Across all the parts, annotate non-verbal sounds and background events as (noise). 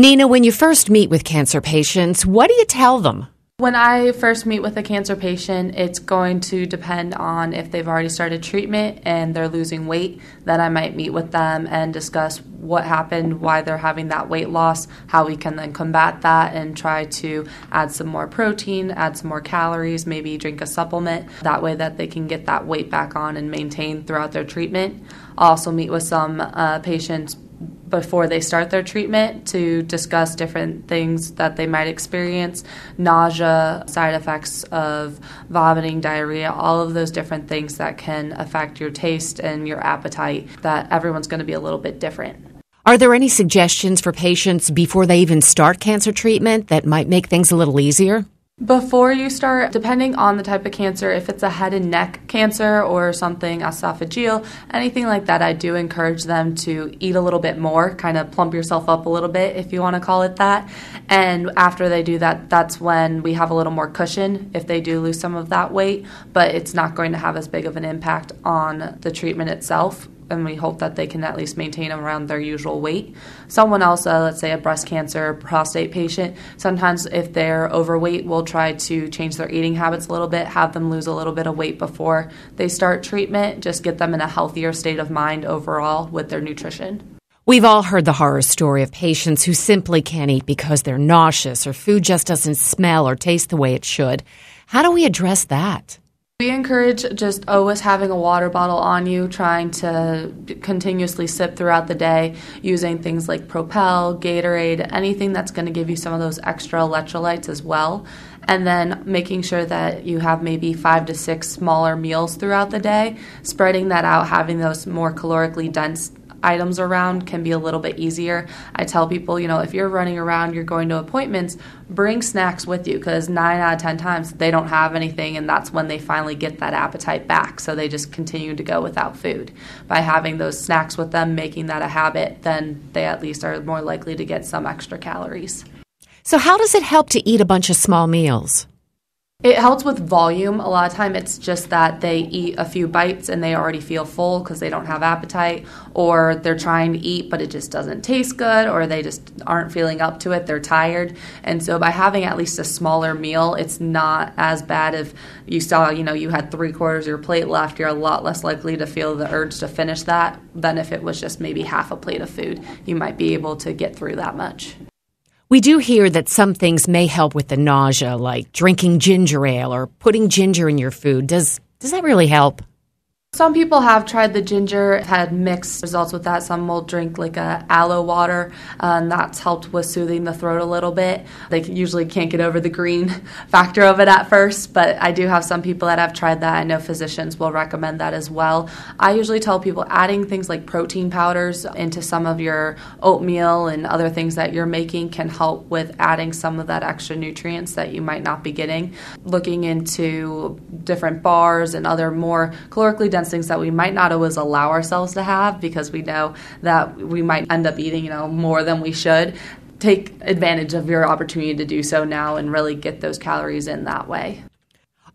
Nina, when you first meet with cancer patients, what do you tell them? When I first meet with a cancer patient, it's going to depend on if they've already started treatment and they're losing weight. Then I might meet with them and discuss what happened, why they're having that weight loss, how we can then combat that, and try to add some more protein, add some more calories, maybe drink a supplement. That way, that they can get that weight back on and maintain throughout their treatment. I'll also meet with some uh, patients before they start their treatment to discuss different things that they might experience nausea, side effects of vomiting, diarrhea, all of those different things that can affect your taste and your appetite, that everyone's going to be a little bit different. Are there any suggestions for patients before they even start cancer treatment that might make things a little easier? Before you start, depending on the type of cancer, if it's a head and neck cancer or something esophageal, anything like that, I do encourage them to eat a little bit more, kind of plump yourself up a little bit, if you want to call it that. And after they do that, that's when we have a little more cushion if they do lose some of that weight, but it's not going to have as big of an impact on the treatment itself and we hope that they can at least maintain around their usual weight. Someone else, uh, let's say a breast cancer prostate patient, sometimes if they're overweight, we'll try to change their eating habits a little bit, have them lose a little bit of weight before they start treatment, just get them in a healthier state of mind overall with their nutrition. We've all heard the horror story of patients who simply can't eat because they're nauseous or food just doesn't smell or taste the way it should. How do we address that? We encourage just always having a water bottle on you, trying to continuously sip throughout the day, using things like Propel, Gatorade, anything that's going to give you some of those extra electrolytes as well. And then making sure that you have maybe five to six smaller meals throughout the day, spreading that out, having those more calorically dense items around can be a little bit easier. I tell people, you know, if you're running around, you're going to appointments, bring snacks with you because nine out of 10 times they don't have anything, and that's when they finally get that appetite back. So they just continue to go without food. By having those snacks with them, making that a habit, then they at least are more likely to get some extra calories. So, how does it help to eat a bunch of small meals? It helps with volume. A lot of time it's just that they eat a few bites and they already feel full because they don't have appetite, or they're trying to eat but it just doesn't taste good, or they just aren't feeling up to it. They're tired, and so by having at least a smaller meal, it's not as bad. If you saw, you know, you had three quarters of your plate left, you're a lot less likely to feel the urge to finish that than if it was just maybe half a plate of food. You might be able to get through that much. We do hear that some things may help with the nausea, like drinking ginger ale or putting ginger in your food. Does does that really help? Some people have tried the ginger, had mixed results with that. Some will drink like a aloe water, and that's helped with soothing the throat a little bit. They usually can't get over the green (laughs) factor of it at first, but I do have some people that have tried that. I know physicians will recommend that as well. I usually tell people adding things like protein powders into some of your oatmeal and other things that you're making can help with adding some of that extra nutrients that you might not be getting. Looking into different bars and other more calorically dense things that we might not always allow ourselves to have because we know that we might end up eating, you know, more than we should. Take advantage of your opportunity to do so now and really get those calories in that way.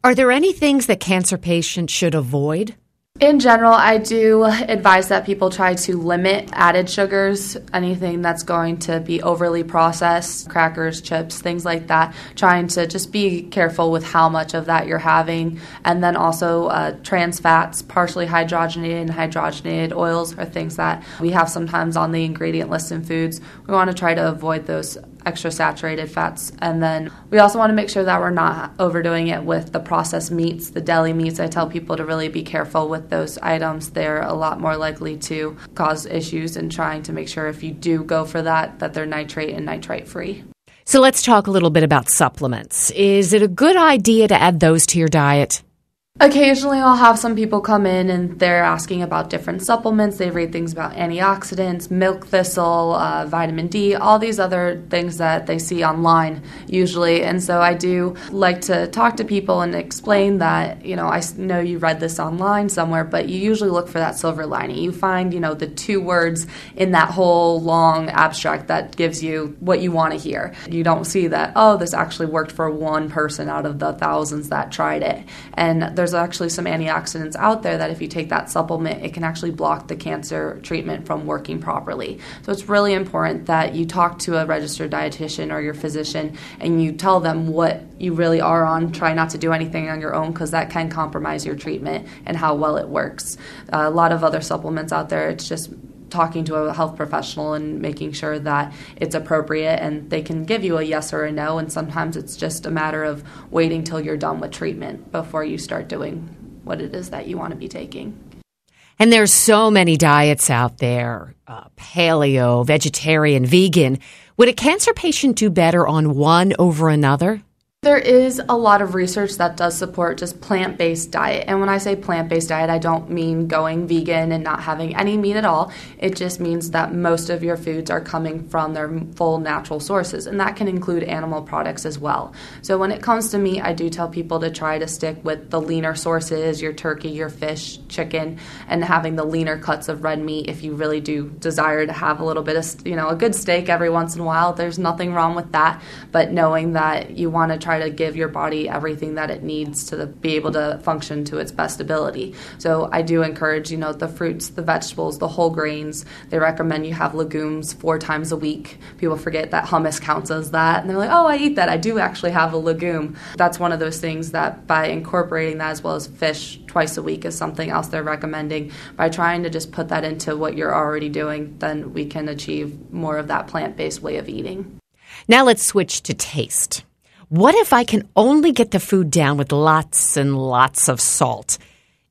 Are there any things that cancer patients should avoid? In general, I do advise that people try to limit added sugars, anything that's going to be overly processed, crackers, chips, things like that. Trying to just be careful with how much of that you're having. And then also uh, trans fats, partially hydrogenated and hydrogenated oils are things that we have sometimes on the ingredient list in foods. We want to try to avoid those extra saturated fats. And then we also want to make sure that we're not overdoing it with the processed meats, the deli meats. I tell people to really be careful with those items. They're a lot more likely to cause issues and trying to make sure if you do go for that, that they're nitrate and nitrite free. So let's talk a little bit about supplements. Is it a good idea to add those to your diet? Occasionally, I'll have some people come in and they're asking about different supplements. They read things about antioxidants, milk thistle, uh, vitamin D, all these other things that they see online usually. And so I do like to talk to people and explain that, you know, I know you read this online somewhere, but you usually look for that silver lining. You find, you know, the two words in that whole long abstract that gives you what you want to hear. You don't see that, oh, this actually worked for one person out of the thousands that tried it. And there's actually some antioxidants out there that if you take that supplement, it can actually block the cancer treatment from working properly. So it's really important that you talk to a registered dietitian or your physician and you tell them what you really are on. Try not to do anything on your own because that can compromise your treatment and how well it works. Uh, a lot of other supplements out there, it's just talking to a health professional and making sure that it's appropriate and they can give you a yes or a no and sometimes it's just a matter of waiting till you're done with treatment before you start doing what it is that you want to be taking. And there's so many diets out there uh, paleo vegetarian vegan. Would a cancer patient do better on one over another there is a lot of research that does support just plant based diet. And when I say plant based diet, I don't mean going vegan and not having any meat at all. It just means that most of your foods are coming from their full natural sources, and that can include animal products as well. So when it comes to meat, I do tell people to try to stick with the leaner sources your turkey, your fish, chicken, and having the leaner cuts of red meat if you really do desire to have a little bit of, you know, a good steak every once in a while. There's nothing wrong with that, but knowing that you want to try try to give your body everything that it needs to be able to function to its best ability. So I do encourage, you know, the fruits, the vegetables, the whole grains. They recommend you have legumes four times a week. People forget that hummus counts as that, and they're like, "Oh, I eat that. I do actually have a legume." That's one of those things that by incorporating that as well as fish twice a week is something else they're recommending. By trying to just put that into what you're already doing, then we can achieve more of that plant-based way of eating. Now let's switch to taste. What if I can only get the food down with lots and lots of salt?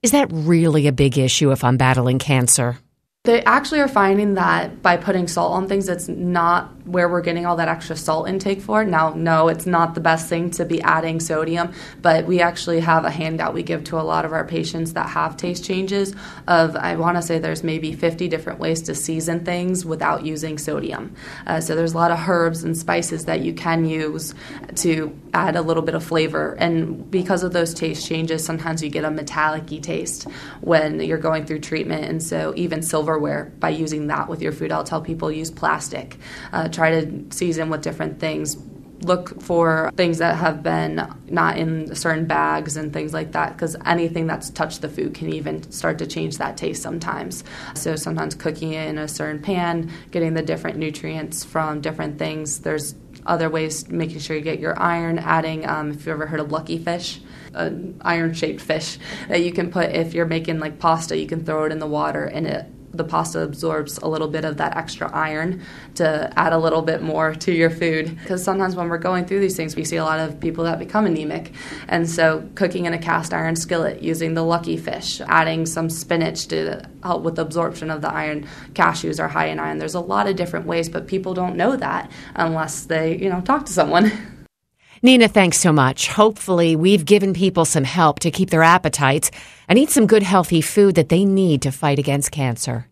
Is that really a big issue if I'm battling cancer? They actually are finding that by putting salt on things, it's not where we're getting all that extra salt intake for. Now, no, it's not the best thing to be adding sodium, but we actually have a handout we give to a lot of our patients that have taste changes of, I want to say there's maybe 50 different ways to season things without using sodium. Uh, so there's a lot of herbs and spices that you can use to add a little bit of flavor. And because of those taste changes, sometimes you get a metallic taste when you're going through treatment. And so even silverware by using that with your food. I'll tell people use plastic. Uh, try to season with different things. Look for things that have been not in certain bags and things like that because anything that's touched the food can even start to change that taste sometimes. So sometimes cooking it in a certain pan, getting the different nutrients from different things. There's other ways making sure you get your iron adding um, if you've ever heard of lucky fish an iron shaped fish (laughs) that you can put if you're making like pasta you can throw it in the water and it the pasta absorbs a little bit of that extra iron to add a little bit more to your food. Because sometimes when we're going through these things, we see a lot of people that become anemic. And so, cooking in a cast iron skillet, using the lucky fish, adding some spinach to help with absorption of the iron. Cashews are high in iron. There's a lot of different ways, but people don't know that unless they, you know, talk to someone. (laughs) Nina, thanks so much. Hopefully, we've given people some help to keep their appetites and eat some good, healthy food that they need to fight against cancer.